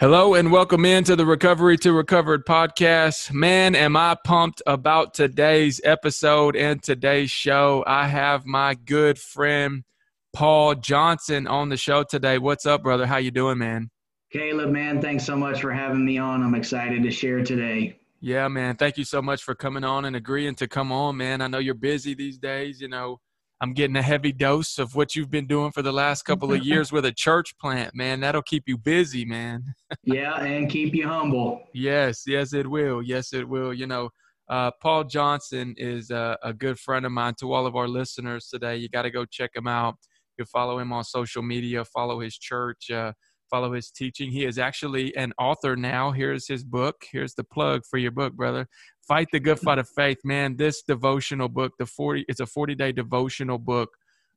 Hello and welcome into the Recovery to Recovered podcast. Man, am I pumped about today's episode and today's show. I have my good friend Paul Johnson on the show today. What's up, brother? How you doing, man? Caleb, man, thanks so much for having me on. I'm excited to share today. Yeah, man. Thank you so much for coming on and agreeing to come on, man. I know you're busy these days, you know I'm getting a heavy dose of what you've been doing for the last couple of years with a church plant, man. That'll keep you busy, man. yeah, and keep you humble. Yes, yes, it will. Yes, it will. You know, uh, Paul Johnson is a, a, good friend of mine. To all of our listeners today, you got to go check him out. You follow him on social media, follow his church, uh, follow his teaching. He is actually an author now. Here's his book. Here's the plug for your book, brother. Fight the Good Fight of Faith, man. This devotional book, the 40, it's a 40 day devotional book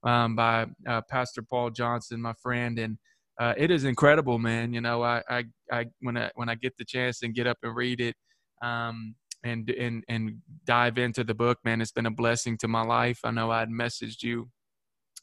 um, by uh, Pastor Paul Johnson, my friend. And uh, it is incredible, man. You know, I, I, I, when I, when I get the chance and get up and read it, um, and, and, and dive into the book, man, it's been a blessing to my life. I know I had messaged you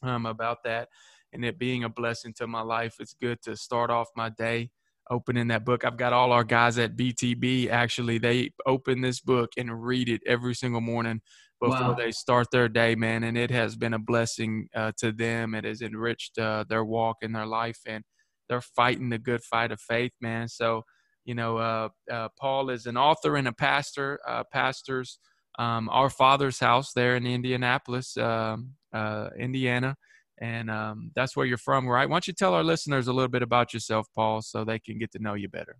um, about that and it being a blessing to my life. It's good to start off my day opening that book. I've got all our guys at BTB actually, they open this book and read it every single morning before wow. they start their day, man. And it has been a blessing uh, to them. It has enriched uh, their walk in their life, and they're fighting the good fight of faith, man. So, you know, uh, uh Paul is an author and a pastor. Uh, pastors, um, our Father's house there in Indianapolis, um, uh, Indiana and um, that's where you're from, right? Why don't you tell our listeners a little bit about yourself, Paul, so they can get to know you better?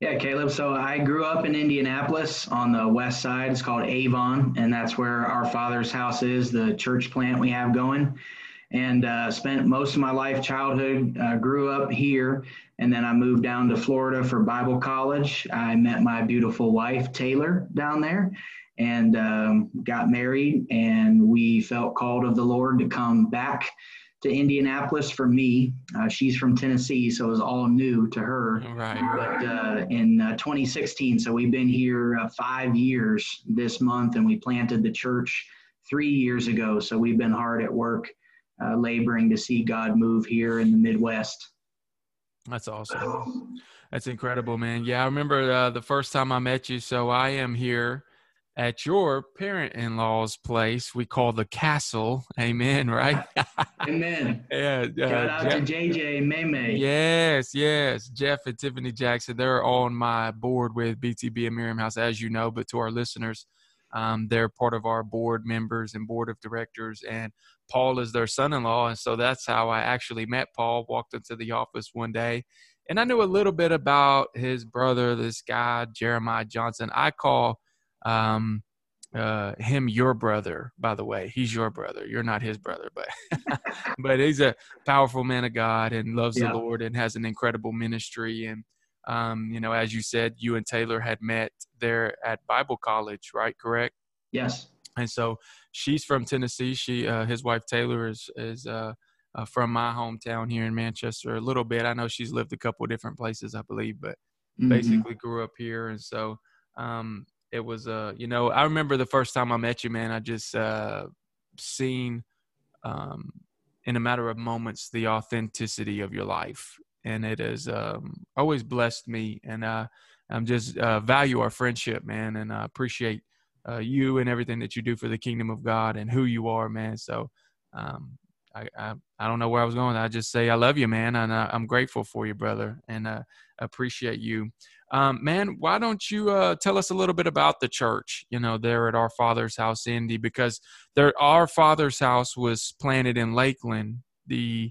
Yeah, Caleb. So I grew up in Indianapolis on the west side. It's called Avon, and that's where our father's house is, the church plant we have going. And uh, spent most of my life, childhood, uh, grew up here, and then I moved down to Florida for Bible college. I met my beautiful wife, Taylor, down there, and um, got married. And we felt called of the Lord to come back to Indianapolis for me. Uh, she's from Tennessee, so it was all new to her. Right. But uh, in uh, 2016, so we've been here uh, five years this month, and we planted the church three years ago. So we've been hard at work, uh, laboring to see God move here in the Midwest. That's awesome. That's incredible, man. Yeah, I remember uh, the first time I met you. So I am here at your parent-in-law's place we call the castle. Amen right? Amen. Yeah uh, shout out jeff, to jj and May yes yes jeff and tiffany jackson they're on my board with btb and miriam house as you know but to our listeners um, they're part of our board members and board of directors and paul is their son-in-law and so that's how i actually met paul walked into the office one day and i knew a little bit about his brother this guy jeremiah johnson i call um, uh, him your brother by the way. He's your brother. You're not his brother but but he's a powerful man of god and loves yeah. the lord and has an incredible ministry. And um, you know as you said you and taylor had met there at bible college right? Correct? Yes. And so she's from tennessee. She uh, his wife taylor is is uh, uh, from my hometown here in manchester a little bit. I know she's lived a couple different places i believe but mm-hmm. basically grew up here. And so um, it was uh you know i remember the first time i met you man i just uh seen um in a matter of moments the authenticity of your life. And it has um always blessed me. And uh i'm just uh value our friendship man. And i appreciate uh you and everything that you do for the kingdom of god and who you are man. So um I, I, I don't know where I was going. I just say I love you, man, and I, am grateful for you, brother, and uh, appreciate you. Um, man, why don't you uh, tell us a little bit about the church? You know, there at our Father's House, Indy, because there our Father's House was planted in Lakeland. The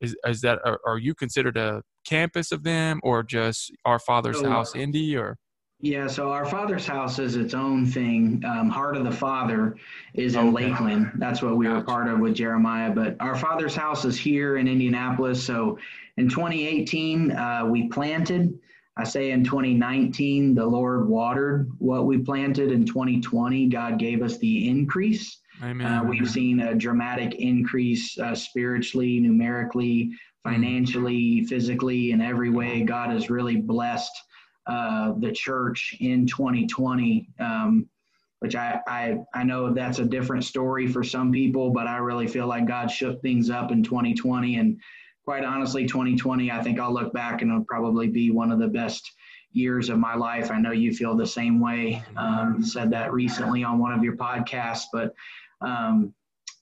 is is that are, are you considered a campus of them, or just our Father's so, House, Indy, or? Yeah, so our Father's House is its own thing. Um, Heart of the Father is in. Lakeland. That's what we were part of with Jeremiah. But our Father's House is here in Indianapolis. So in 2018, uh, we planted. I say in 2019, the Lord watered what we planted. In 2020, God gave us the increase. Amen. Uh, we've seen a dramatic increase uh, spiritually, numerically, financially, physically, in every way. God has really blessed uh, the church in 2020. Um, which I, I I know that's a different story for some people, but I really feel like God shook things up in 2020 and quite honestly, 2020, I think I'll look back and it'll probably be one of the best years of my life. I know you feel the same way. Um, said that recently on one of your podcasts, but um,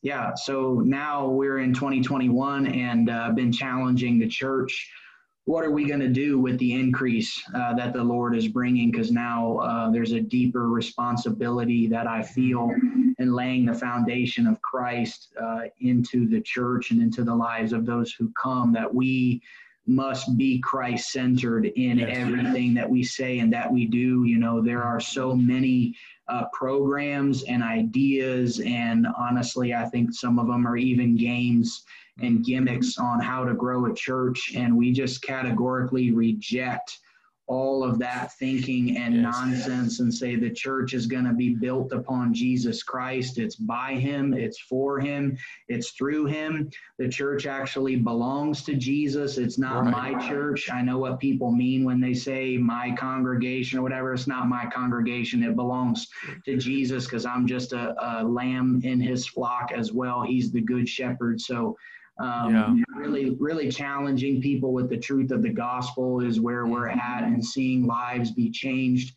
yeah. So now we're in 2021 and uh, been challenging the church what are we going to do with the increase uh, that the Lord is bringing? Because now uh, there's a deeper responsibility that I feel in laying the foundation of Christ uh, into the church and into the lives of those who come, that we must be Christ centered in yes. everything that we say and that we do. You know, there are so many uh, programs and ideas, and honestly, I think some of them are even games and gimmicks on how to grow a church, and we just categorically reject all of that thinking and yes. nonsense and say the church is going to be built upon Jesus Christ. It's by him, it's for him, it's through him. The church actually belongs to Jesus. It's not right. my church. I know what people mean when they say my congregation or whatever. It's not my congregation. It belongs to Jesus because I'm just a, a lamb in his flock as well. He's the good shepherd. So um, yeah. Really, really challenging people with the truth of the gospel is where we're at, and seeing lives be changed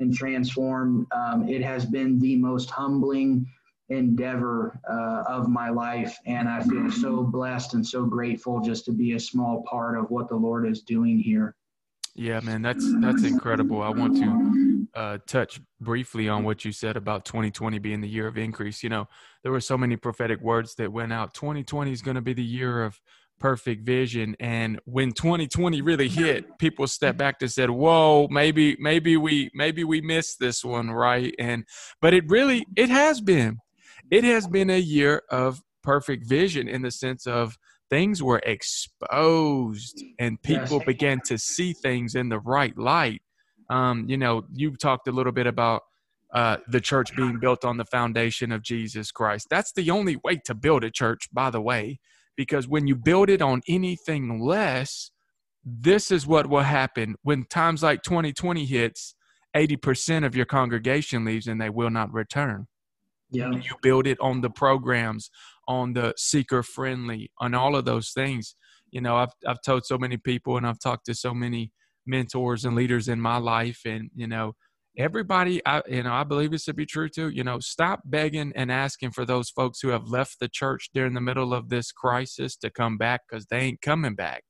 and transformed. Um, it has been the most humbling endeavor uh, of my life, and I feel so blessed and so grateful just to be a small part of what the Lord is doing here. Yeah, man, that's that's incredible. I want to uh, touch briefly on what you said about 2020 being the year of increase. You know, there were so many prophetic words that went out. 2020 is going to be the year of perfect vision, and when 2020 really hit, people stepped back and said, "Whoa, maybe maybe we maybe we missed this one, right?" And but it really it has been, it has been a year of perfect vision in the sense of things were exposed and people yes. began to see things in the right light. Um, you know, you talked a little bit about uh, the church being built on the foundation of Jesus Christ. That's the only way to build a church, by the way, because when you build it on anything less, this is what will happen when times like 2020 hits. 80% of your congregation leaves and they will not return. Yeah. You build it on the programs, on the seeker friendly, on all of those things. You know, I've I've told so many people and I've talked to so many mentors and leaders in my life and you know, everybody I you know, I believe this to be true too. You know, stop begging and asking for those folks who have left the church during the middle of this crisis to come back cuz they ain't coming back.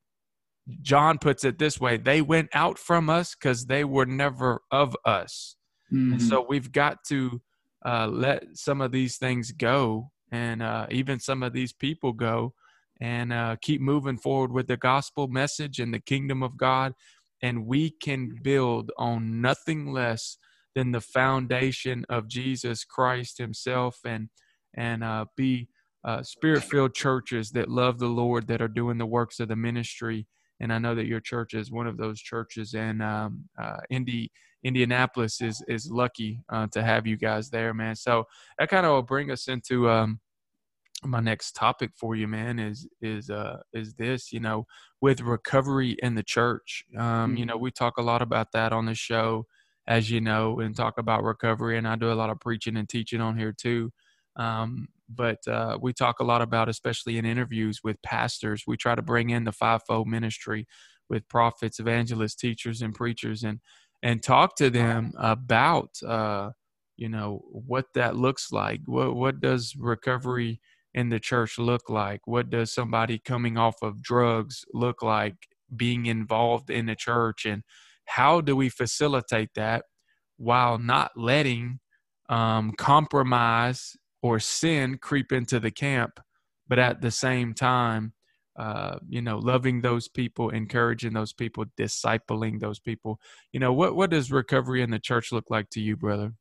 John puts it this way, they went out from us cuz they were never of us. Mm-hmm. And so we've got to uh, let some of these things go and uh, even some of these people go and uh, keep moving forward with the gospel message and the kingdom of God. And we can build on nothing less than the foundation of Jesus Christ Himself and and uh, be uh, spirit filled churches that love the Lord that are doing the works of the ministry. And I know that your church is one of those churches. And um, uh, Indy Indianapolis is is lucky uh, to have you guys there, man. So that kind of will bring us into um, my next topic for you, man. Is is uh is this you know with recovery in the church? Um, mm-hmm. You know, we talk a lot about that on the show, as you know, and talk about recovery, and I do a lot of preaching and teaching on here too. Um, but uh, we talk a lot about, especially in interviews with pastors, we try to bring in the fivefold ministry with prophets, evangelists, teachers, and preachers, and and talk to them about uh, you know what that looks like what what does recovery in the church look like what does somebody coming off of drugs look like being involved in the church and how do we facilitate that while not letting um, compromise or sin creep into the camp but at the same time uh, you know, loving those people, encouraging those people, discipling those people. You know, what what does recovery in the church look like to you, brother?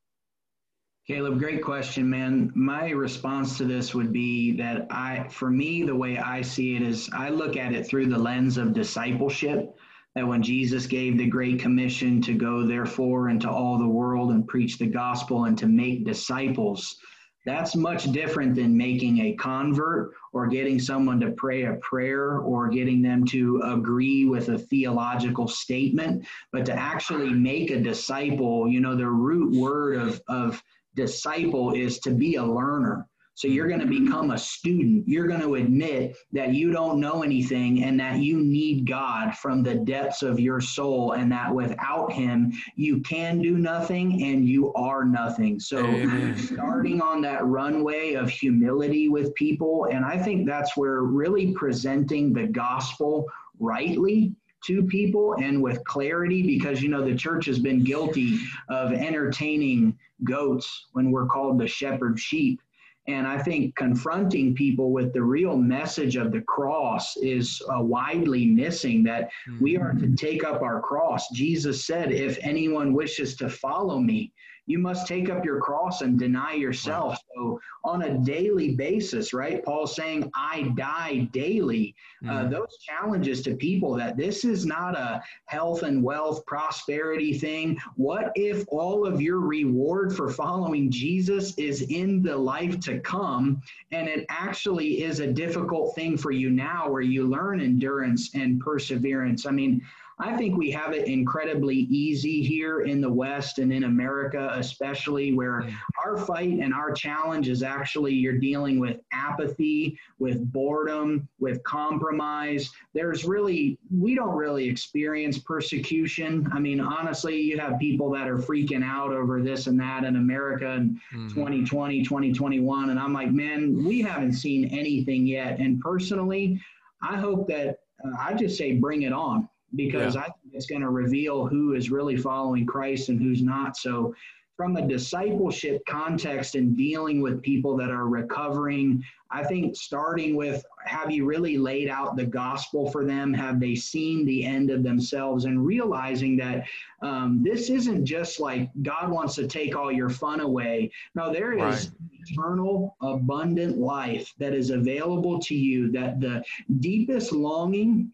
Caleb, great question, man. My response to this would be that I, for me, the way I see it is I look at it through the lens of discipleship. That when Jesus gave the Great Commission to go, therefore, into all the world and preach the gospel and to make disciples, that's much different than making a convert or getting someone to pray a prayer or getting them to agree with a theological statement, but to actually make a disciple, you know, the root word of, of disciple is to be a learner. So you're going to become a student. You're going to admit that you don't know anything and that you need God from the depths of your soul, and that without Him, you can do nothing and you are nothing. So Amen. starting on that runway of humility with people, and I think that's where really presenting the gospel rightly to people and with clarity because you know the church has been guilty of entertaining goats when we're called to shepherd sheep and I think confronting people with the real message of the cross is uh, widely missing that mm-hmm. we are to take up our cross. Jesus said, If anyone wishes to follow me, you must take up your cross and deny yourself. So on a daily basis, right? Paul's saying, I die daily. Uh, mm. Uh, those challenges to people that this is not a health and wealth prosperity thing. What if all of your reward for following Jesus is in the life to come and it actually is a difficult thing for you now where you learn endurance and perseverance? I mean, I think we have it incredibly easy here in the West and in America, especially where our fight and our challenge is actually you're dealing with apathy, with boredom, with compromise. There's really, we don't really experience persecution. I mean, honestly, you have people that are freaking out over this and that in America in mm-hmm. 2020, 2021. And I'm like, man, we haven't seen anything yet. And personally, I hope that uh, I just say bring it on because yeah. I think it's going to reveal who is really following Christ and who's not. So, from a discipleship context and dealing with people that are recovering, I think starting with have you really laid out the gospel for them? Have they seen the end of themselves? And realizing that um, this isn't just like God wants to take all your fun away. No, there is right. eternal, abundant life that is available to you, that the deepest longing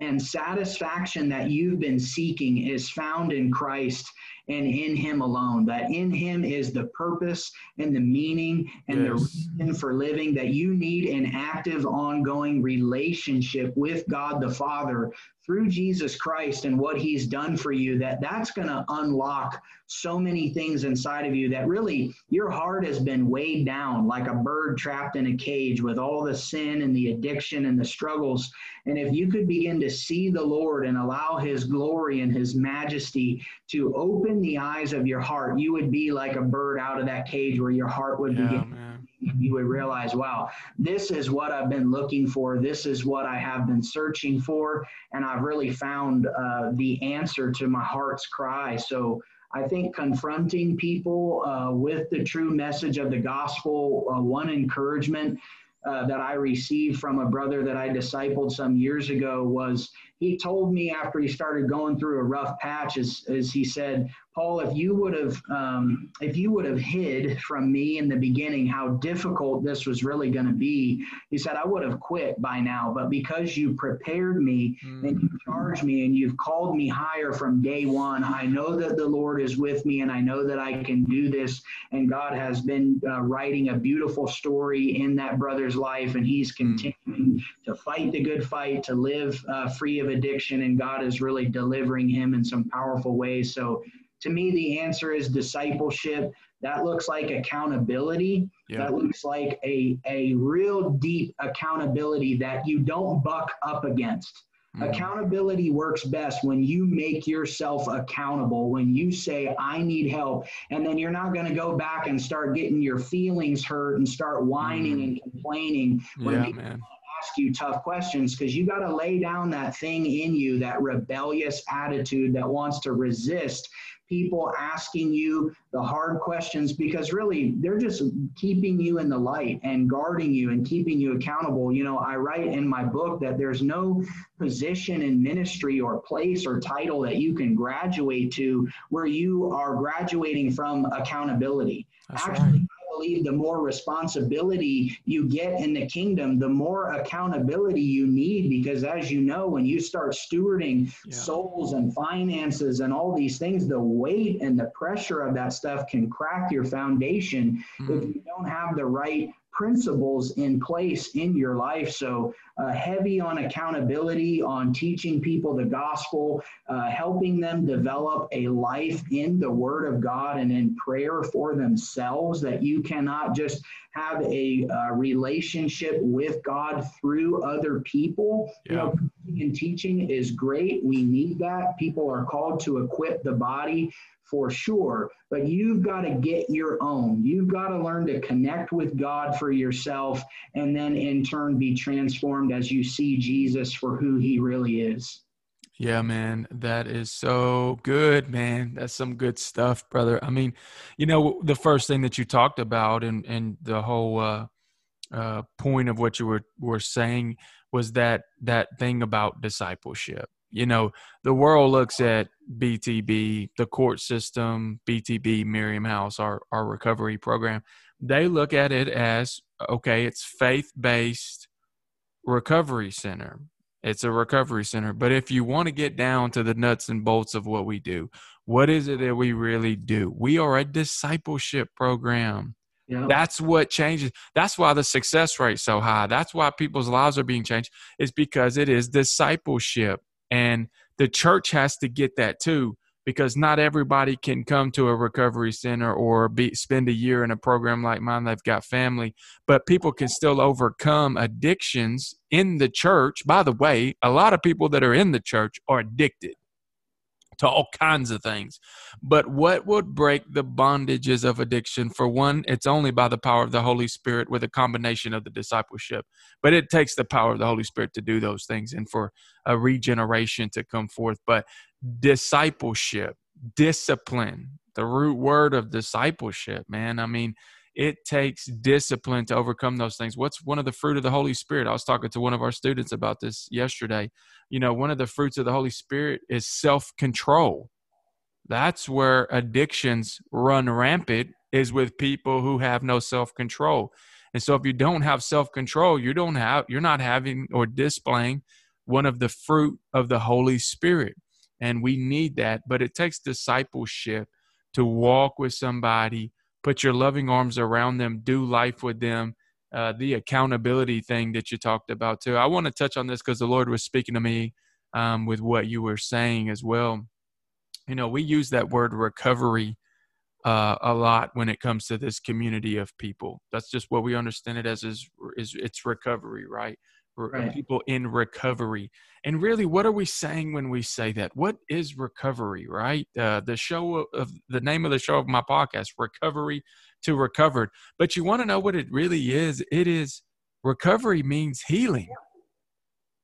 and satisfaction that you've been seeking is found in Christ and in Him alone. That in Him is the purpose and the meaning and yes. the reason for living, that you need an active, ongoing relationship with God the Father through Jesus Christ and what he's done for you that that's going to unlock so many things inside of you that really your heart has been weighed down like a bird trapped in a cage with all the sin and the addiction and the struggles and if you could begin to see the Lord and allow his glory and his majesty to open the eyes of your heart you would be like a bird out of that cage where your heart would yeah, begin man you would realize, wow, this is what I've been looking for. This is what I have been searching for. And I've really found uh, the answer to my heart's cry. So I think confronting people uh, with the true message of the gospel, uh, one encouragement uh, that I received from a brother that I discipled some years ago was he told me after he started going through a rough patch, as, as he said, Paul, if you would have um, if you would have hid from me in the beginning how difficult this was really going to be, he said I would have quit by now. But because you prepared me mm. and you charged me and you've called me higher from day one, I know that the Lord is with me and I know that I can do this. And God has been uh, writing a beautiful story in that brother's life, and he's hmm. continuing mm. To fight the good fight, to live uh, free of addiction, and God is really delivering him in some powerful ways. So to me, the answer is discipleship. That looks like accountability. Yeah. That looks like a, a real deep accountability that you don't buck up against. Mm. Accountability works best when you make yourself accountable, when you say, I need help. And then you're not going to go back and start getting your feelings hurt and start whining mm. and complaining when yeah, people man. Ask you tough questions because you got to lay down that thing in you, that rebellious attitude that wants to resist people asking you the hard questions because really they're just keeping you in the light and guarding you and keeping you accountable. You know, I write in my book that there's no position in ministry or place or title that you can graduate to where you are graduating from accountability. That's Actually, right believe the more responsibility you get in the kingdom, the more accountability you need. Because as you know, when you start stewarding yeah. souls and finances and all these things, the weight and the pressure of that stuff can crack your foundation mm. if you don't have the right principles in place in your life. So, uh, heavy on accountability, on teaching people the gospel, uh, helping them develop a life in the Word of God and in prayer for themselves, that you cannot just have a uh, relationship with God through other people. Yeah. You know, and teaching is great. We need that. People are called to equip the body for sure, but you've got to get your own. You've got to learn to connect with God for yourself and then in turn be transformed as you see Jesus for who he really is. Yeah, man, that is so good, man. That's some good stuff, brother. I mean, you know, the first thing that you talked about and and the whole uh, uh, point of what you were were saying was that that thing about discipleship. You know, the world looks at BTB, the court system, BTB, Miriam House, our our recovery program. They look at it as okay, it's faith based recovery center it's a recovery center. But if you want to get down to the nuts and bolts of what we do, what is it that we really do? We are a discipleship program. Yeah. That's what changes. That's why the success rate's so high. That's why people's lives are being changed. Is because it is discipleship, and the church has to get that too because not everybody can come to a recovery center or be, spend a year in a program like mine. They've got family, but people can still overcome addictions in the church. By the way, a lot of people that are in the church are addicted to all kinds of things. But what would break the bondages of addiction? For one, it's only by the power of the Holy Spirit with a combination of the discipleship. But it takes the power of the Holy Spirit to do those things and for a regeneration to come forth. But discipleship, discipline, the root word of discipleship, man. I mean, it takes discipline to overcome those things. What's one of the fruit of the Holy Spirit? I was talking to one of our students about this yesterday. You know, one of the fruits of the Holy Spirit is self control. That's where addictions run rampant, is with people who have no self control. And so if you don't have self control, you don't have you're not having or displaying one of the fruit of the Holy Spirit. And we need that, but it takes discipleship to walk with somebody put your loving arms around them, do life with them. Uh, the accountability thing that you talked about too. I want to touch on this because the Lord was speaking to me um, with what you were saying as well. You know, we use that word recovery uh, a lot when it comes to this community of people. That's just what we understand it as is is it's recovery, right? Right. people in recovery. And really, what are we saying when we say that? What is recovery, right? Uh, the show of the name of the show of my podcast, Recovery to Recovered. But you want to know what it really is? It is recovery means healing.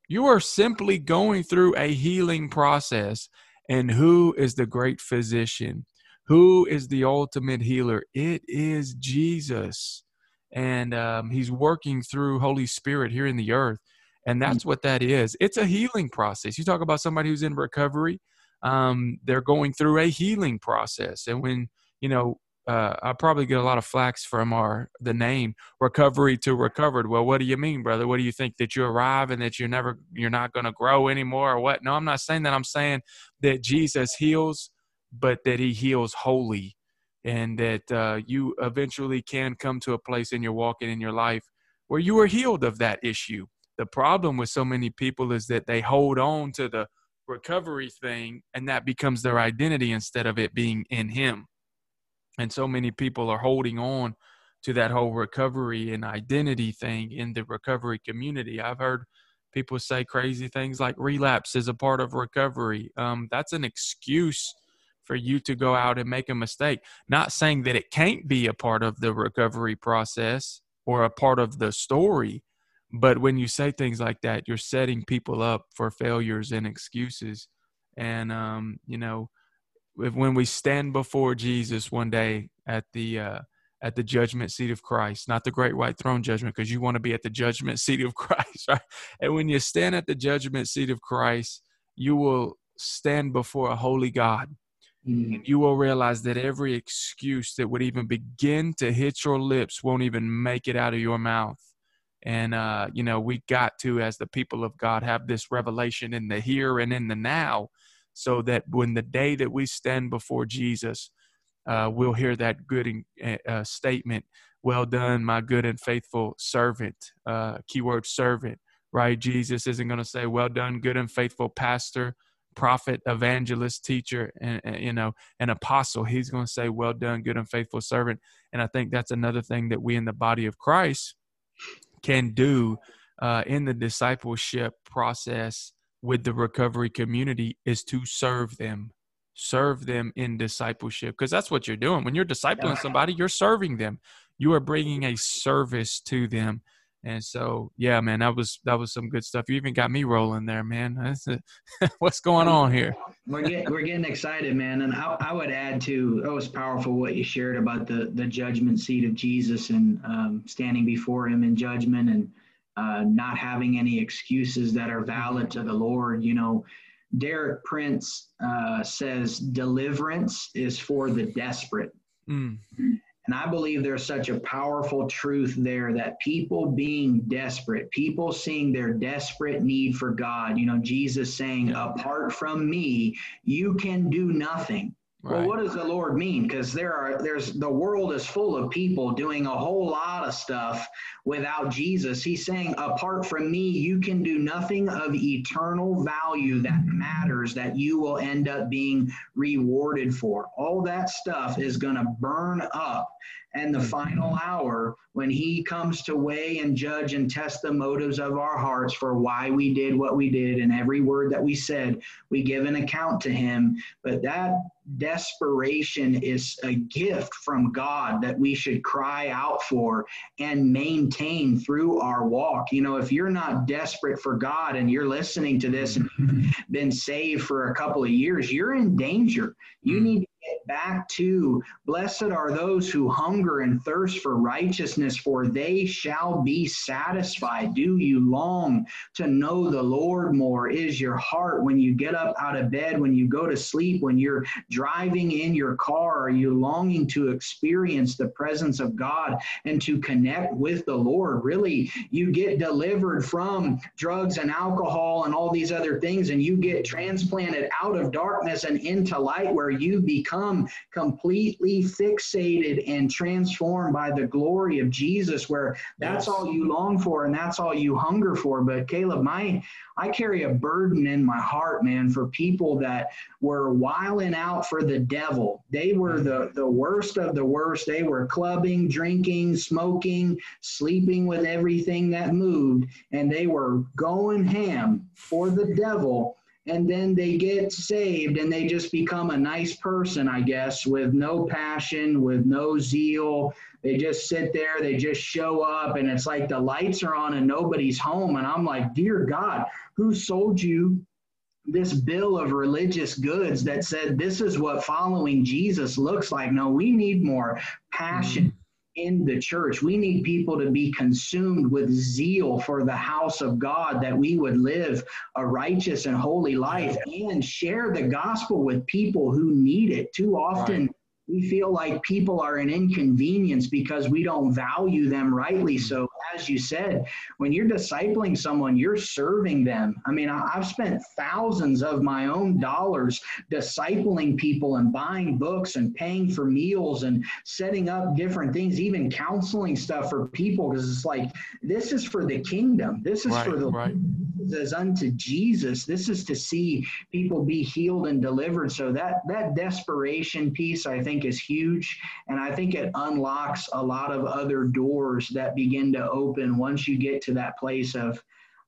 You are simply going through a healing process. And who is the great physician? Who is the ultimate healer? It is Jesus and um, he's working through holy spirit here in the earth and mm. that's what that is it's a healing process you talk about somebody who's in recovery um, they're going through a healing process and when you know uh, I probably get a lot of flax from our the name recovery to recovered. Well, what do you mean, brother? What do you think that you arrive and that you're never you're not going to grow anymore or what? No, I'm not saying that. I'm saying that Jesus heals, but that He heals wholly and that uh, you eventually can come to a place in your walking in your life where you are healed of that issue. The problem with so many people is that they hold on to the recovery thing and that becomes their identity instead of it being in Him. And so many people are holding on to that whole recovery and identity thing in the recovery community. I've heard people say crazy things like relapse is a part of recovery. Um, that's an excuse for you to go out and make a mistake. Not saying that it can't be a part of the recovery process or a part of the story, but when you say things like that, you're setting people up for failures and excuses. And um, you know, if, when we stand before Jesus one day at the uh, at the judgment seat of Christ, not the great white throne judgment, because you want to be at the judgment seat of Christ, right? And when you stand at the judgment seat of Christ, you will stand before a holy God Mm. And you will realize that every excuse that would even begin to hit your lips won't even make it out of your mouth. And, uh, you know, we got to, as the people of God, have this revelation in the here and in the now so that when the day that we stand before Jesus, uh, we'll hear that good uh, statement well done my good and faithful servant uh, keyword servant right jesus isn't going to say well done good and faithful pastor prophet evangelist teacher and, and you know an apostle. He's going to say well done good and faithful servant. And i think that's another thing that we in the body of christ can do uh, in the discipleship process with the recovery community is to serve them serve them in discipleship. Because that's what you're doing. When you're discipling somebody you're serving them. You are bringing a service to them and so yeah man that was that was some good stuff. You even got me rolling there man. What's going on here? we're getting we're getting excited man. And I, I would add to it was powerful what you shared about the the judgment seat of jesus and um, standing before him in judgment and uh, not having any excuses that are valid to the lord. You know Derek Prince uh, says deliverance is for the desperate. Mm. And I believe there's such a powerful truth there that people being desperate, people seeing their desperate need for God, you know, Jesus saying, apart from me, you can do nothing. Right. Well, what does the Lord mean? Because there are there's the world is full of people doing a whole lot of stuff without Jesus. He's saying, apart from me, you can do nothing of eternal value that matters that you will end up being rewarded for. All that stuff is going to burn up and the mm-hmm. final hour when he comes to weigh and judge and test the motives of our hearts for why we did what we did and every word that we said we give an account to him but that desperation is a gift from god that we should cry out for and maintain through our walk. You know if you're not desperate for god and you're listening to this and been saved for a couple of years you're in danger. You need get back to blessed are those who hunger and thirst for righteousness, for they shall be satisfied. Do you long to know the Lord more? Is your heart when you get up out of bed, when you go to sleep, when you're driving in your car? Are you longing to experience the presence of God and to connect with the Lord? Really, you get delivered from drugs and alcohol and all these other things, and you get transplanted out of darkness and into light where you become become completely fixated and transformed by the glory of Jesus, where that's yes. all you long for and that's all you hunger for. But Caleb, my I carry a burden in my heart, man, for people that were wiling out for the devil. They were mm. the, the worst of the worst. They were clubbing, drinking, smoking, sleeping with everything that moved, and they were going ham for the devil and then they get saved and they just become a nice person, I guess, with no passion, with no zeal. They just sit there, they just show up, and it's like the lights are on and nobody's home. And I'm like, Dear God, who sold you this bill of religious goods that said this is what following Jesus looks like? No, we need more passion. In the church. We need people to be consumed with zeal for the house of God, that we would live a righteous and holy life and share the gospel with people who need it. Too often, right we feel like people are an inconvenience because we don't value them rightly. So, as you said, when you're discipling someone, you're serving them. I mean, I've spent thousands of my own dollars discipling people and buying books and paying for meals and setting up different things, even counseling stuff for people, because it's like, this is for the kingdom. This is right, for the right. As unto Jesus. This is to see people be healed and delivered. So that that desperation piece, I think is huge. And I think it unlocks a lot of other doors that begin to open once you get to that place of,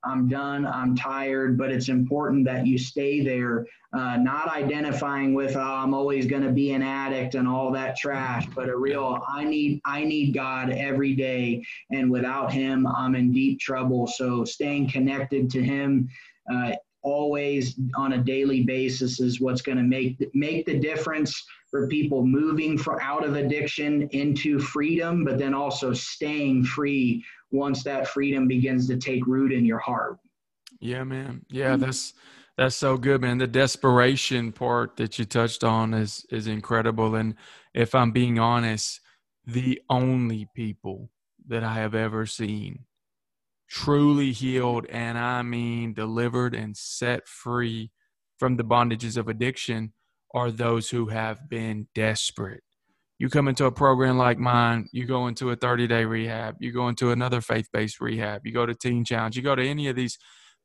I'm done, I'm tired, but it's important that you stay there, uh, not identifying with, oh, I'm always going to be an addict and all that trash, but a real, I need, I need God every day. And without him, I'm in deep trouble. So staying connected to him, uh, always on a daily basis is what's going to make make the difference for people moving from out of addiction into freedom, but then also staying free once that freedom begins to take root in your heart. Yeah, man. Yeah, that's that's so good, man. The desperation part that you touched on is is incredible. And if I'm being honest, the only people that I have ever seen truly healed and I mean delivered and set free from the bondages of addiction are those who have been desperate. You come into a program like mine, you go into a 30 day rehab, you go into another faith based rehab, you go to Teen Challenge, you go to any of these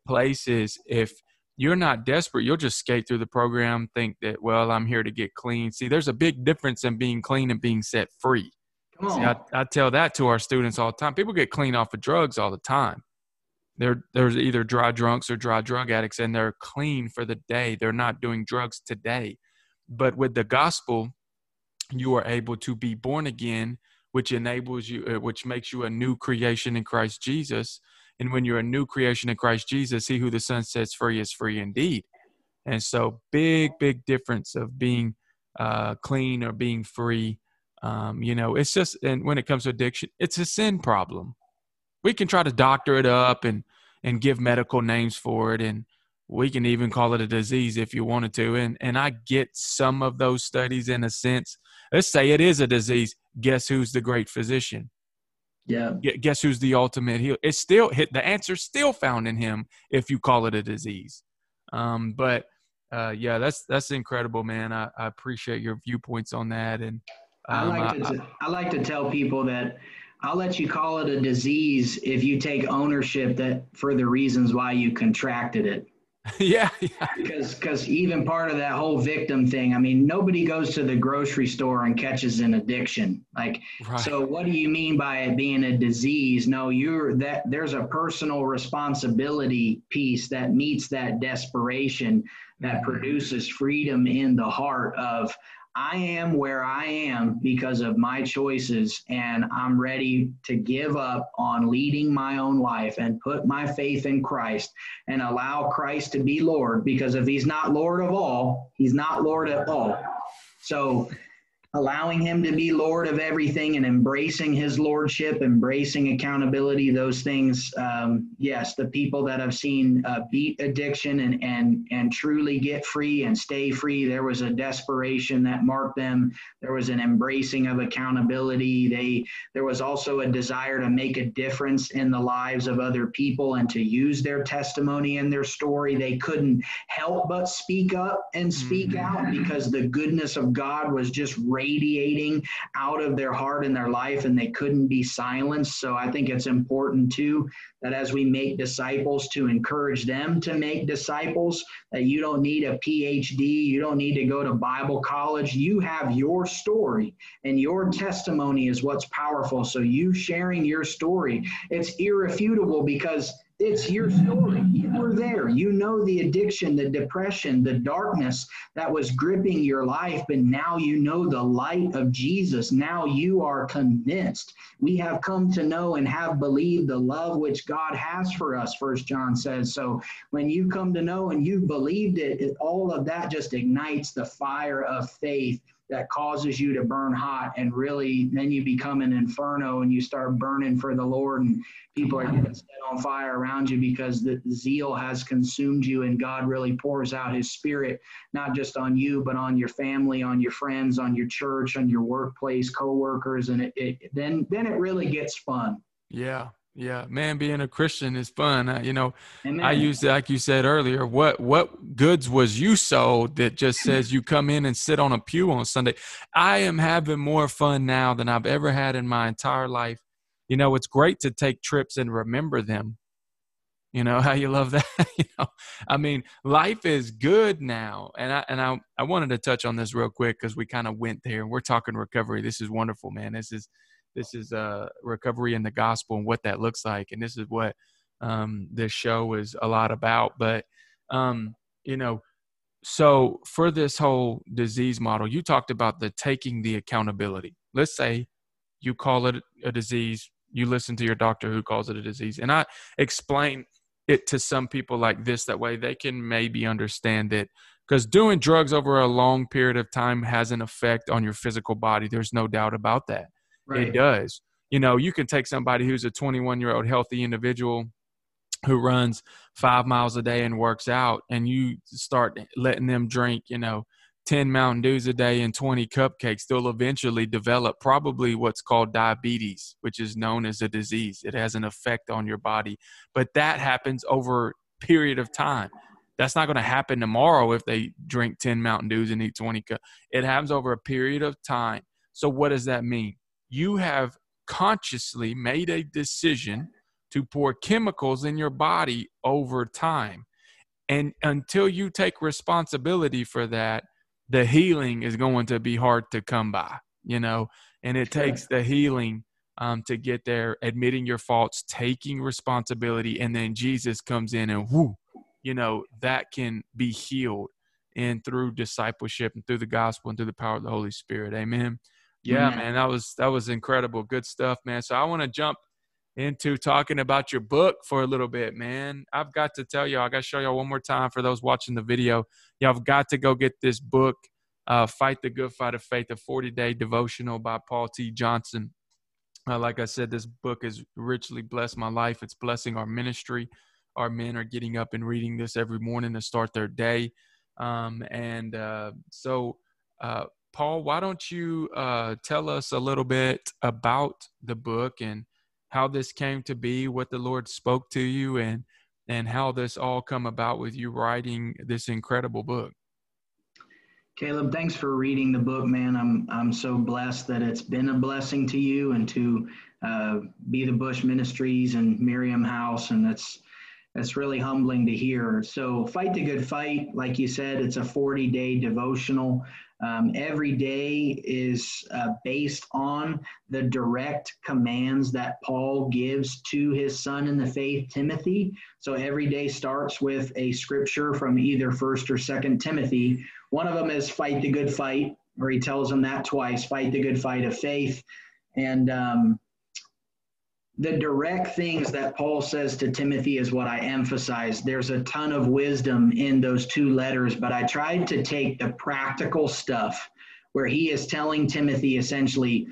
places. If you're not desperate, you'll just skate through the program, think that, well, I'm here to get clean. See, there's a big difference in being clean and being set free. See, I, I, tell that to our students all the time. People get clean off of drugs all the time. They're there's either dry drunks or dry drug addicts, and they're clean for the day. They're not doing drugs today. But with the gospel, you are able to be born again, which enables you, uh, which makes you a new creation in Christ Jesus. And when you're a new creation in Christ Jesus, he who the Son sets free is free indeed. And so, big, big difference of being uh, clean or being free. Um, you know, it's just, and when it comes to addiction, it's a sin problem. We can try to doctor it up and and give medical names for it, and we can even call it a disease if you wanted to. And and I get some of those studies in a sense. Let's say it is a disease. Guess who's the great physician? Yeah. Guess who's the ultimate heal? It's still hit. The answer's still found in him if you call it a disease. Um, but uh, yeah, that's that's incredible, man. I, I appreciate your viewpoints on that. And um, I like to I, I like to tell people that I'll let you call it a disease if you take ownership that for the reasons why you contracted it. yeah, yeah. Because because even part of that whole victim thing, I mean, nobody goes to the grocery store and catches an addiction. Like, right. so what do you mean by it being a disease? No, you're that there's a personal responsibility piece that meets that desperation that mm-hmm. produces freedom in the heart of I am where I am because of my choices, and I'm ready to give up on leading my own life and put my faith in Christ and allow Christ to be Lord. Because if He's not Lord of all, He's not Lord at all. So allowing him to be Lord of everything and embracing his lordship, embracing accountability, those things. Um, yes, the people that I've seen uh, beat addiction and, and, and truly get free and stay free, there was a desperation that marked them. There was an embracing of accountability. They, there was also a desire to make a difference in the lives of other people and to use their testimony and their story. They couldn't help but speak up and speak mm-hmm. out because the goodness of God was just radiating out of their heart and their life and they couldn't be silenced. So I think it's important too that as we make disciples to encourage them to make disciples, that you don't need a PhD, you don't need to go to Bible college. You have your story and your testimony is what's powerful. So you sharing your story, it's irrefutable because it's your story. You were there. You know the addiction, the depression, the darkness that was gripping your life, but now you know the light of Jesus. Now you are convinced. We have come to know and have believed the love which God has for us, First John says. So when you come to know and you've believed it, it all of that just ignites the fire of faith that causes you to burn hot and really then you become an inferno and you start burning for the Lord and people are getting set on fire around you because the zeal has consumed you and God really pours out his spirit not just on you but on your family on your friends on your church on your workplace co-workers and it, it then then it really gets fun. Yeah yeah, man, being a Christian is fun. I, you know, Amen. I used to, like you said earlier. What what goods was you sold that just says you come in and sit on a pew on Sunday? I am having more fun now than I've ever had in my entire life. You know, it's great to take trips and remember them. You know how you love that. you know, I mean, life is good now, and I and I I wanted to touch on this real quick because we kind of went there. We're talking recovery. This is wonderful, man. This is this is uh, recovery in the gospel and what that looks like. And this is what um, this show is a lot about. But, um, you know, so for this whole disease model, you talked about the taking the accountability. Let's say you call it a disease, you listen to your doctor who calls it a disease. And I explain it to some people like this that way they can maybe understand it because doing drugs over a long period of time has an effect on your physical body there's no doubt about that Right. It does. You know, you can take somebody who's a 21 year old healthy individual who runs five miles a day and works out, and you start letting them drink, you know, 10 Mountain Dews a day and 20 cupcakes, they'll eventually develop probably what's called diabetes, which is known as a disease. It has an effect on your body, but that happens over a period of time. That's not going to happen tomorrow if they drink 10 Mountain Dews and eat 20 cup. It happens over a period of time. So, what does that mean? You have consciously made a decision to pour chemicals in your body over time. And until you take responsibility for that, the healing is going to be hard to come by, you know, and it takes the healing um, to get there, admitting your faults, taking responsibility, and then Jesus comes in and whoo, you know, that can be healed and through discipleship and through the gospel and through the power of the Holy Spirit. Amen. Yeah, man, that was that was incredible. Good stuff, man. So I want to jump into talking about your book for a little bit, man. I've got to tell y'all, I got to show y'all one more time for those watching the video. Y'all have got to go get this book, uh, Fight the Good Fight of Faith, a 40 day devotional by Paul T. Johnson. Uh, like I said, this book has richly blessed my life. It's blessing our ministry. Our men are getting up and reading this every morning to start their day. Um, and uh, so, uh, Paul, why don't you uh, tell us a little bit about the book and how this came to be, what the Lord spoke to you, and and how this all come about with you writing this incredible book. Caleb, thanks for reading the book, man. I'm I'm so blessed that it's been a blessing to you and to uh, be the Bush Ministries and Miriam House, and that's that's really humbling to hear. So, fight the good fight, like you said, it's a 40 day devotional. Um, every day is uh, based on the direct commands that Paul gives to his son in the faith, Timothy. So every day starts with a scripture from either First or Second Timothy. One of them is "Fight the good fight," where he tells him that twice: "Fight the good fight of faith." And um, the direct things that Paul says to Timothy is what I emphasize. There's a ton of wisdom in those two letters, but I tried to take the practical stuff where he is telling Timothy essentially,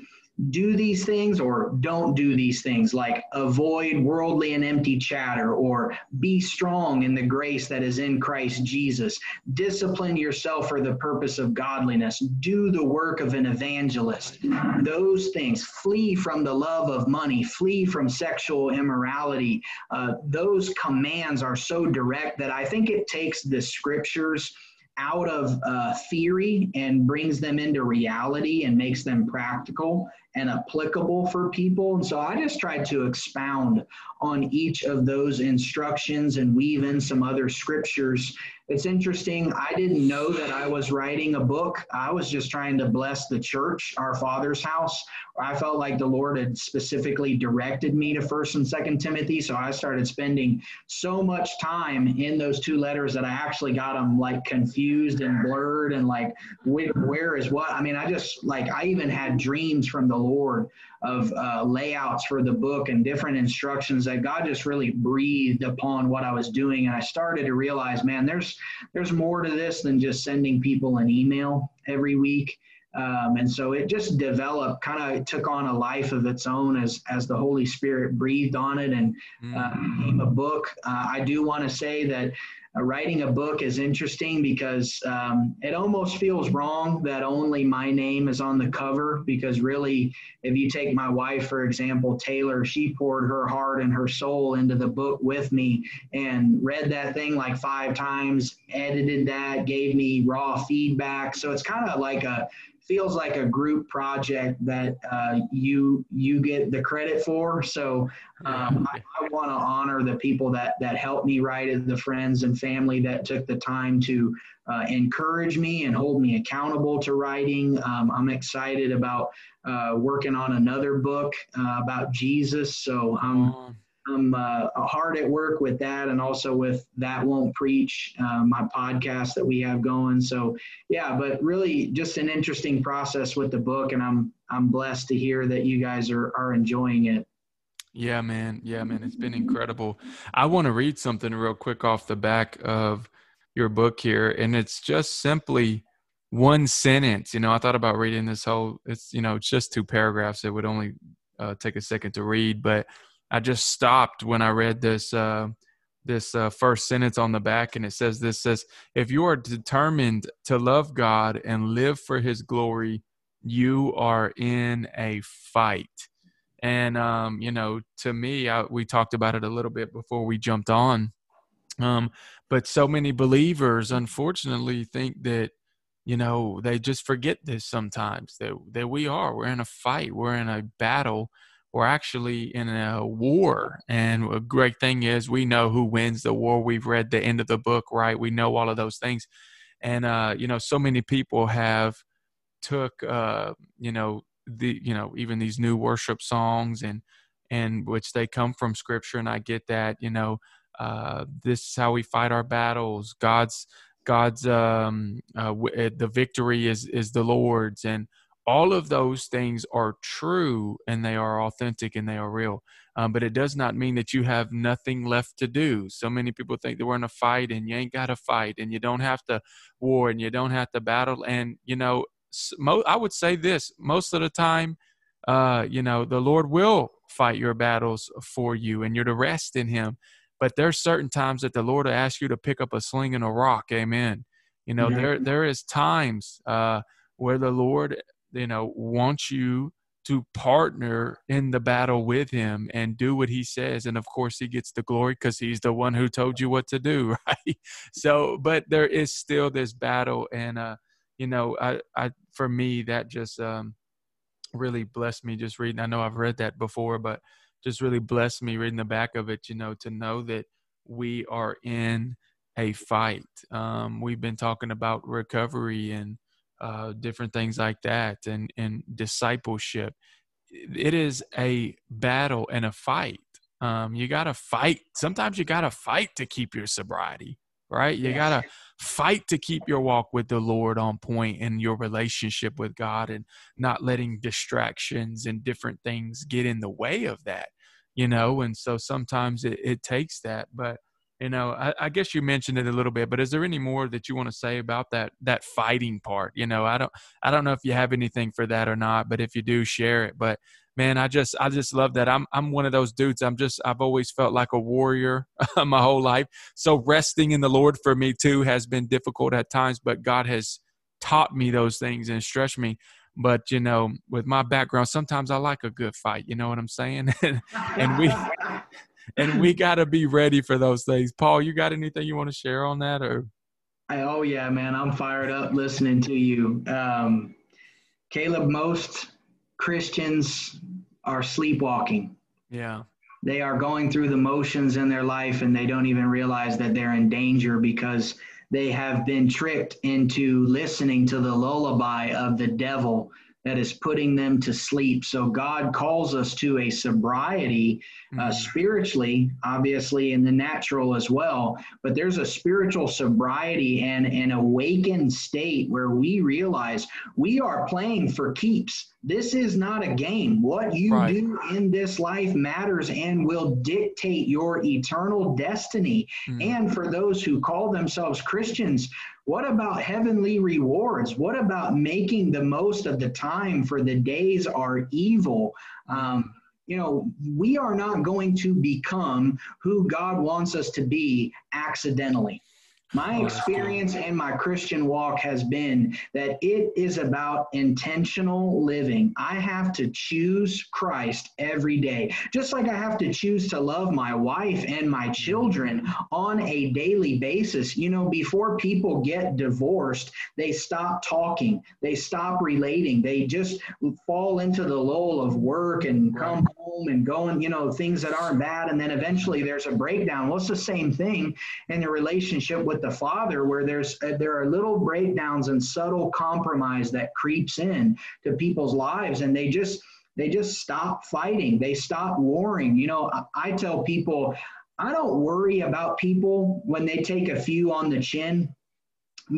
do these things or don't do these things, like avoid worldly and empty chatter, or be strong in the grace that is in Christ Jesus. Discipline yourself for the purpose of godliness. Do the work of an evangelist. Those things. Flee from the love of money. Flee from sexual immorality. Uh, those commands are so direct that I think it takes the scriptures out of uh, theory and brings them into reality and makes them practical and applicable for people. And so I just tried to expound on each of those instructions and weave in some other scriptures it's interesting. I didn't know that I was writing a book. I was just trying to bless the church, our Father's house. I felt like the Lord had specifically directed me to First and Second Timothy, so I started spending so much time in those two letters that I actually got them like confused and blurred and like where is what. I mean, I just like I even had dreams from the Lord of uh, layouts for the book and different instructions that God just really breathed upon what I was doing. And I started to realize, man, there's there's more to this than just sending people an email every week. Um, and so it just developed, kind of took on a life of its own as as the Holy Spirit breathed on it and uh, became a book. Uh, I do want to say that uh, writing a book is interesting because um, it almost feels wrong that only my name is on the cover. Because really, if you take my wife, for example, Taylor, she poured her heart and her soul into the book with me and read that thing like five times, edited that, gave me raw feedback. So it's kind of like a feels like a group project that uh, you you get the credit for. So um, I, I want to honor the people that that helped me write it, the friends and family that took the time to uh, encourage me and hold me accountable to writing. Um, I'm excited about uh, working on another book uh, about Jesus. So I'm I'm uh, hard at work with that and also with That Won't Preach, uh, my podcast that we have going. So, yeah, but really just an interesting process with the book. And I'm, I'm blessed to hear that you guys are, are enjoying it. Yeah, man. Yeah, man. It's been incredible. I want to read something real quick off the back of your book here. And it's just simply one sentence. You know, I thought about reading this whole, it's, you know, it's just two paragraphs. It would only uh, take a second to read. But I just stopped when I read this uh, this uh, first sentence on the back, and it says this says, "If you are determined to love God and live for His glory, you are in a fight." And um, you know, to me, I, we talked about it a little bit before we jumped on. Um, but so many believers, unfortunately, think that you know, they just forget this sometimes that that we are. We're in a fight. We're in a battle. We're actually in a war. And a great thing is we know who wins the war. We've read the end of the book, right? We know all of those things. And uh, you know, so many people have took uh, you know, the you know, even these new worship songs and and which they come from scripture and I get that, you know, uh, this is how we fight our battles. God's God's um, uh, w- the victory is is the Lord's, and all of those things are true and they are authentic and they are real. Um, but it does not mean that you have nothing left to do. So many people think that we're in a fight and you ain't got to fight and you don't have to war and you don't have to battle. And you know, mo- I would say this most of the time, uh, you know, the Lord will fight your battles for you and you're to rest in Him. But there's certain times that the Lord will ask you to pick up a sling and a rock. Amen. You know, mm-hmm. there there is times uh, where the Lord, you know, wants you to partner in the battle with him and do what he says. And of course he gets the glory because he's the one who told you what to do right? So but there is still this battle. And uh you know i i for me that just um really blessed me just reading i know i've read that before but just really blessed me reading the back of it, you know, to know that we are in a fight. Um, we've been talking about recovery and uh, different things like that and, and discipleship. It is a battle and a fight. Um, you got to fight. Sometimes you got to fight to keep your sobriety, right? You got to fight to keep your walk with the Lord on point and your relationship with God and not letting distractions and different things get in the way of that you know, and so sometimes it, it takes that. But you know, I, I, guess you mentioned it a little bit, but is there any more that you want to say about that that fighting part? You know, I don't I don't know if you have anything for that or not, but if you do, share it. But man, I just I just love that. I'm I'm one of those dudes. I'm just I've always felt like a warrior my whole life. So resting in the Lord for me too has been difficult at times, but God has taught me those things and stretched me. But you know, with my background, sometimes I like a good fight. You know what I'm saying? and we and we got to be ready for those things. Paul, you got anything you want to share on that, or? Oh yeah, man, I'm fired up listening to you, um, Caleb. Most Christians are sleepwalking. Yeah. They are going through the motions in their life and they don't even realize that they're in danger because they have been tricked into listening to the lullaby of the devil that is putting them to sleep. So God calls us to a sobriety uh, mm-hmm. spiritually, obviously, in the natural as well. But there's a spiritual sobriety and an awakened state where we realize we are playing for keeps. This is not a game. What you right. do in this life matters and will dictate your eternal destiny. Mm-hmm. And for those who call themselves Christians, what about heavenly rewards? What about making the most of the time for the days are evil? Um, you know, we are not going to become who God wants us to be accidentally. My oh, experience and my Christian walk has been that it is about intentional living. I have to choose Christ every day, just like I have to choose to love my wife and my mm-hmm. children on a daily basis. You know, before people get divorced, they stop talking, they stop relating, they just fall into the lull of work and come home and going, you know, things that aren't bad. And then eventually there's a breakdown. Well, it's the same thing in the relationship with the father where there's uh, there are little breakdowns and subtle compromise that creeps in to people's lives and they just they just stop fighting they stop warring you know I, I tell people i don't worry about people when they take a few on the chin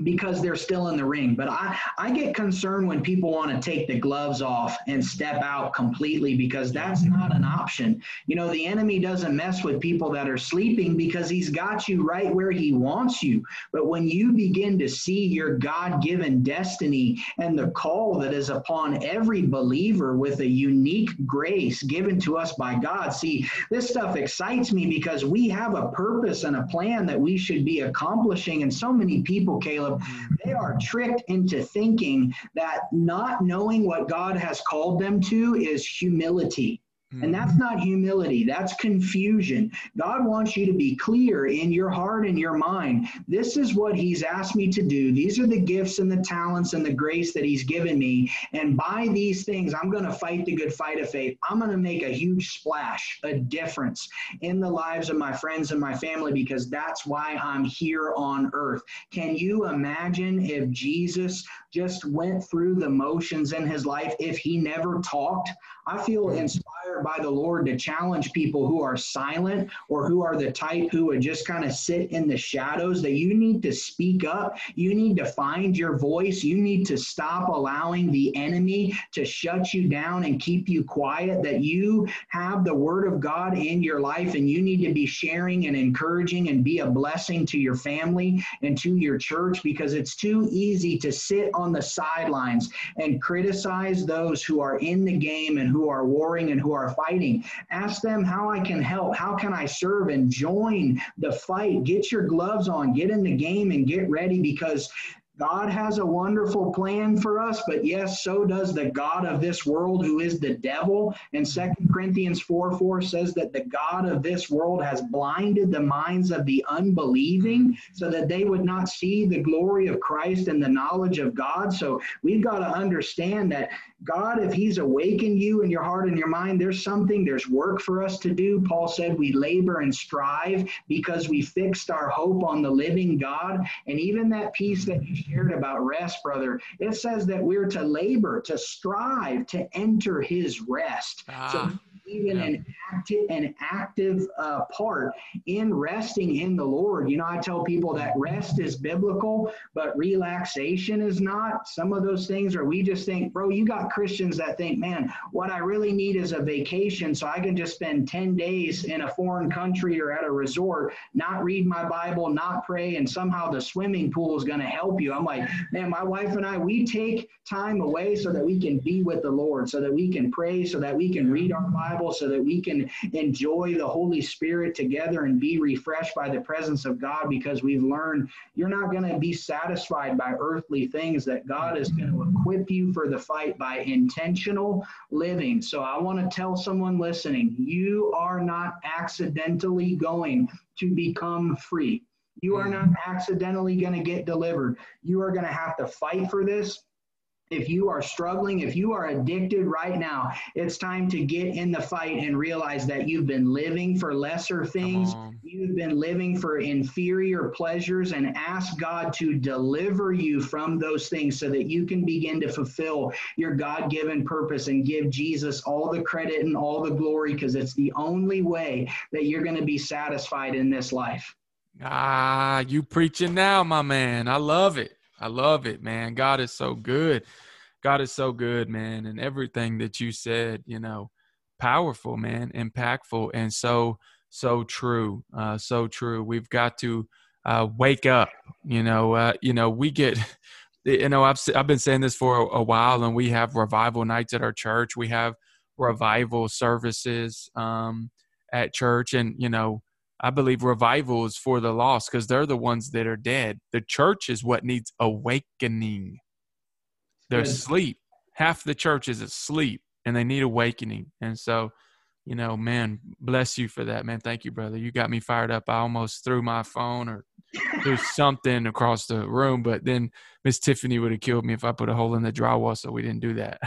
because they're still in the ring. But I, I get concerned when people want to take the gloves off and step out completely because that's not an option. You know, the enemy doesn't mess with people that are sleeping because he's got you right where he wants you. But when you begin to see your God given destiny and the call that is upon every believer with a unique grace given to us by God, see, this stuff excites me because we have a purpose and a plan that we should be accomplishing. And so many people, Caleb, Caleb, mm-hmm. they are tricked into thinking that not knowing what God has called them to is humility. And hmm. that's not humility, that's confusion. God wants you to be clear in your heart and your mind. This is what He's asked me to do. These are the gifts and the talents and the grace that He's given me. And by these things, I'm going to fight the good fight of faith. I'm going to make a huge splash, a difference in the lives of my friends and my family because that's why I'm here on earth. Can you imagine if Jesus just went through the motions in his life, if he never talked? I feel hmm. inspired by the Lord to challenge people who are silent or who are the type who would just kind of sit in the shadows that you need to speak up. You need to find your voice. You need to stop allowing the enemy to shut you down and keep you quiet. That you have the word of God in your life and you need to be sharing and encouraging and be a blessing to your family and to your church because it's too easy to sit on the sidelines and criticize those who are in the game and who are warring and who are fighting. Ask them how I can help. How can I serve and join the fight? Get your gloves on, get in the game, and get ready because God has a wonderful plan for us, but yes, so does the God of this world, who is the devil. And Second Corinthians 4 4 says that the God of this world has blinded the minds of the unbelieving so that they would not see the glory of Christ and the knowledge of God. So we've got to understand that God, if He's awakened you in your heart and your mind, there's something, there's work for us to do. Paul said we labor and strive because we fixed our hope on the living God. And even that piece that shared about rest, brother, it says that we're to labor, to strive to enter his rest. Ah. So even yeah. an active an active uh, part in resting in the Lord. You know, I tell people that rest is biblical, but relaxation is not. Some of those things are we just think, bro, you got Christians that think, man, what I really need is a vacation so I can just spend 10 days in a foreign country or at a resort, not read my Bible, not pray, and somehow the swimming pool is going to help you. I'm like, man, my wife and I, we take time away so that we can be with the Lord, so that we can pray, so that we can read our Bible So that we can enjoy the Holy Spirit together and be refreshed by the presence of God because we've learned you're not going to be satisfied by earthly things, that God is going to equip you for the fight by intentional living. So I want to tell someone listening you are not accidentally going to become free. You are not accidentally going to get delivered. You are going to have to fight for this if you are struggling, if you are addicted right now, it's time to get in the fight and realize that you've been living for lesser things. You've been living for inferior pleasures and ask God to deliver you from those things so that you can begin to fulfill your God given purpose and give Jesus all the credit and all the glory because it's the only way that you're going to be satisfied in this life. Ah, you preaching now, my man. I love it. I love it, man. God is so good. God is so good, man. And everything that you said, you know, powerful, man, impactful, and so, so true. Uh, so true. We've got to uh, wake up. You know, uh, you know, we get, you know, I've I've been saying this for a, a, while, and we have revival nights at our church. We have revival services um, at church, and you know, I believe revival is for the lost because they're the ones that are dead. The church is what needs awakening. They're Good. asleep. Half the church is asleep and they need awakening. And so, you know, man, bless you for that, man. Thank you, brother. You got me fired up. I almost threw my phone or threw something across the room, but then Miss Tiffany would have killed me if I put a hole in the drywall, so we didn't do that.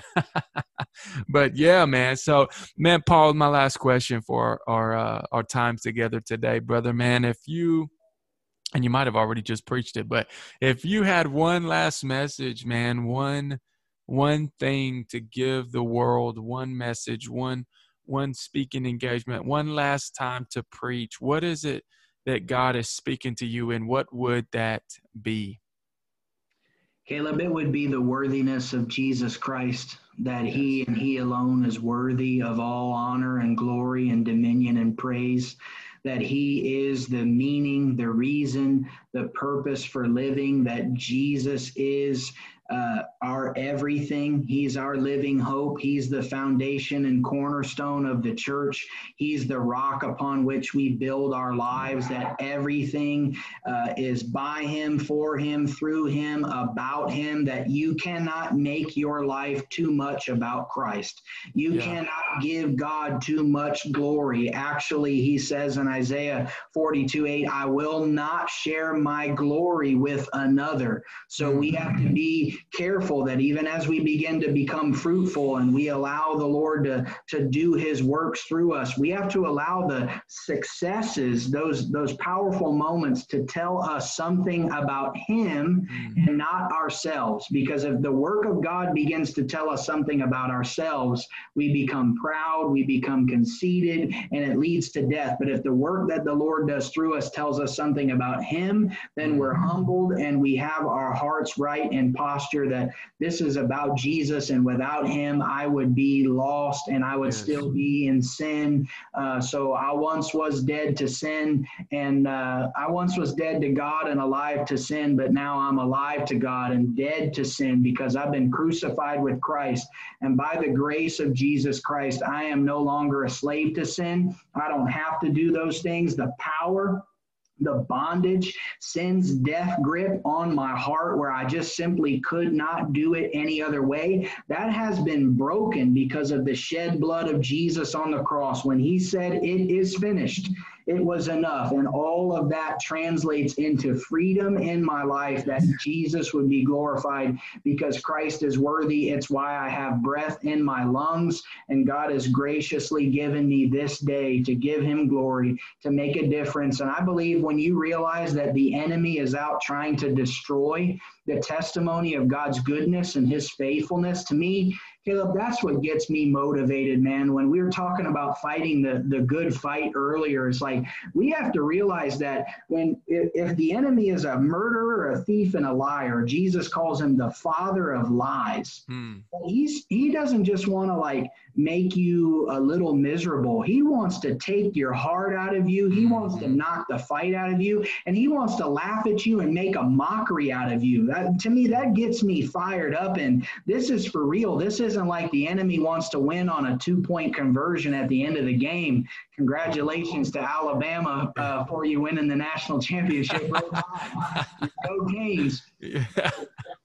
but yeah, man. So, man, Paul, my last question for our uh, our times together today, brother. Man, if you and you might have already just preached it, but if you had one last message, man, one one thing to give the world, one message, one one speaking engagement, one last time to preach, what is it that God is speaking to you, and what would that be? Caleb, it would be the worthiness of Jesus Christ, that he and he alone is worthy of all honor and glory and dominion and praise that He is the meaning, the reason, the purpose for living, that Jesus is uh, our everything. He's our living hope. He's the foundation and cornerstone of the church. He's the rock upon which we build our lives, that everything uh, is by Him, for Him, through Him, about Him, that you cannot make your life too much about Christ. You yeah. cannot give God too much glory. Actually, He says in Isaiah 42 8, I will not share my glory with another. So we have to be careful that even as we begin to become fruitful and we allow the Lord to, to do his works through us, we have to allow the successes, those, those powerful moments to tell us something about him mm-hmm. and not ourselves. Because if the work of God begins to tell us something about ourselves, we become proud, we become conceited, and it leads to death. But if the work that the Lord does through us tells us something about him, then we're mm-hmm. humbled and we have our hearts right in posture posture that this is about Jesus, and without Him, I would be lost and I would yes. still be in sin. Uh, so I once was dead to sin, and uh, I once was dead to God and alive to sin, but now I'm alive to God and dead to sin because I've been crucified with Christ. And by the grace of Jesus Christ, I am no longer a slave to sin. I don't have to do those things. The power the bondage, sin's death grip on my heart where I just simply could not do it any other way, that has been broken because of the shed blood of Jesus on the cross. When he said, It is finished, it was enough. And all of that translates into freedom in my life that Jesus would be glorified because Christ is worthy. It's why I have breath in my lungs. And God has graciously given me this day to give him glory, to make a difference. And I believe when you realize that the enemy is out trying to destroy the testimony of God's goodness and his faithfulness, to me, Caleb, that's what gets me motivated, man. When were talking about fighting the, the good fight earlier, it's like we have to realize that when if, if the enemy is a murderer, a thief, and a liar, Jesus calls him the father of lies. Hmm. He's he doesn't just want to like make you a little miserable. He wants to take your heart out of you. He wants to mm-hmm. knock the fight out of you, and he wants to laugh at you and make a mockery out of you. That, to me, that gets me fired up. And this is for real. This isn't like the enemy wants to win on a two-point conversion at the end of the game. Congratulations to Alabama uh, for you winning the national championship. Go Canes. Yeah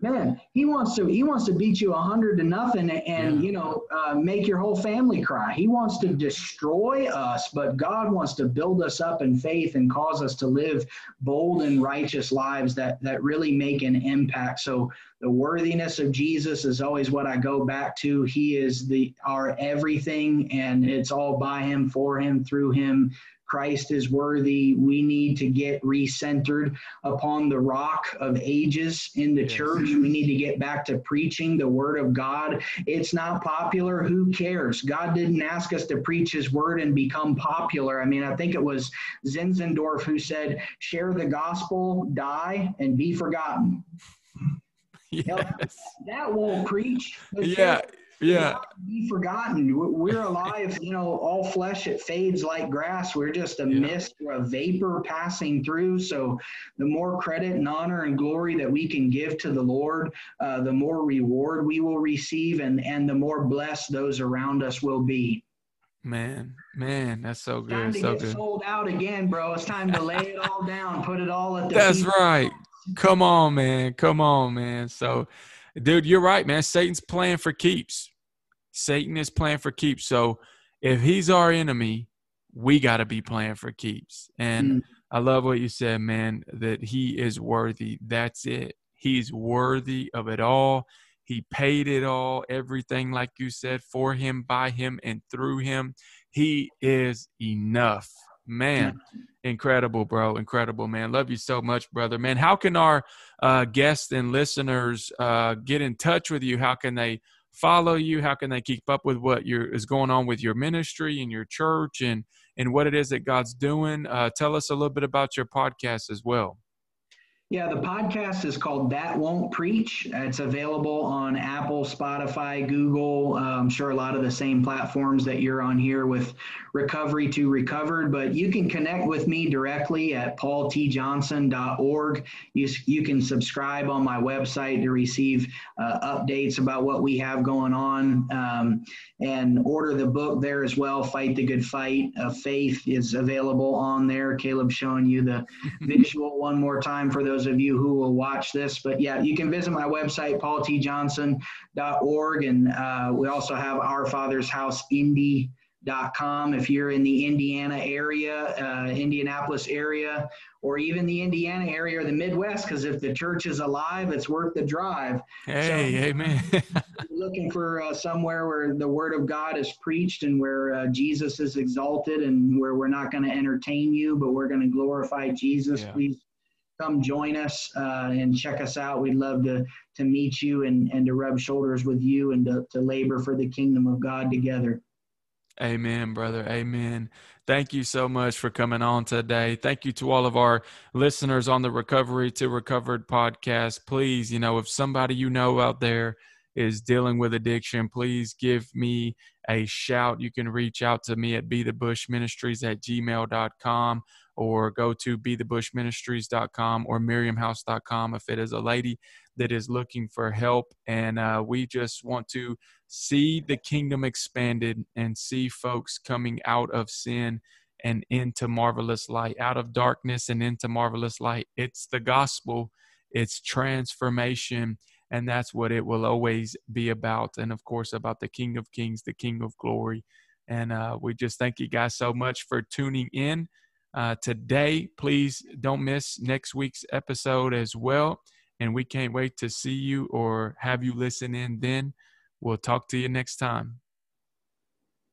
man he wants to he wants to beat you a hundred to nothing and yeah. you know uh, make your whole family cry. He wants to destroy us but god wants to build us up in faith and cause us to live bold and righteous lives that that really make an impact. So the worthiness of jesus is always what i go back to. He is the our everything and it's all by him for him through him Christ is worthy. We need to get recentered upon the rock of ages in the yes. church. We need to get back to preaching the word of God. It's not popular. Who cares? God didn't ask us to preach his word and become popular. I mean, I think it was Zinzendorf who said, share the gospel, die, and be forgotten. Yes. Know, that won't preach. Yeah yeah be forgotten we're alive you know all flesh it fades like grass we're just a yeah. mist or a vapor passing through so the more credit and honor and glory that we can give to the lord uh, the more reward we will receive and and the more blessed those around us will be Man, man, that's so good. Time to so get good. sold out again, bro. It's time to lay it all down, put it all at the. That's right. Come on, man. Come on, man. So, dude, you're right, man. Satan's playing for keeps. Satan is playing for keeps. So if he's our enemy, we got to be playing for keeps. And mm. I love what you said, man, that he is worthy. That's it. He's worthy of it all. He paid it all, everything, like you said, for him, by him, and through him. He is enough. Man, incredible, bro. Incredible, man. Love you so much, brother. Man, how can our uh, guests and listeners uh, get in touch with you? How can they follow you? How can they keep up with what is going on with your ministry and your church and and what it is that God's doing? Uh, tell us a little bit about your podcast as well. Yeah, the podcast is called That Won't Preach. It's available on Apple, Spotify, Google. Uh, I'm sure a lot of the same platforms that you're on here with Recovery to Recovered. But you can connect with me directly at paultjohnson.org. You, you can subscribe on my website to receive uh, updates about what we have going on um, and order the book there as well. Fight the Good Fight of Faith is available on there. Caleb showing you the visual one more time for those those of you who will watch this. But yeah, you can visit my website, paultjohnson.org. And uh, we also have Our Father's House Indy. Dot com if you're in the Indiana area, uh, Indianapolis area, or even the Indiana area or the Midwest, because if the church is alive, it's worth the drive. Hey, so, amen. looking for uh, somewhere where the word of God is preached and where uh, Jesus is exalted and where we're not going to entertain you, but we're going to glorify Jesus. Yeah. Please come join us uh, and check us out. We'd love to to meet you and, and to rub shoulders with you and to, to labor for the kingdom of God together. Amen, brother. Amen. Thank you so much for coming on today. Thank you to all of our listeners on the Recovery to Recovered podcast. Please, you know, if somebody you know out there is dealing with addiction, please give me a shout. You can reach out to me at be the bush ministries at gmail.com or go to bethebushministries.com or miriamhouse.com if it is a lady that is looking for help. And uh, we just want to see the kingdom expanded and see folks coming out of sin and into marvelous light, out of darkness and into marvelous light. It's the gospel, it's transformation. And that's what it will always be about. And of course, about the King of Kings, the King of Glory. And uh, we just thank you guys so much for tuning in uh, today. Please don't miss next week's episode as well. And we can't wait to see you or have you listen in then. We'll talk to you next time.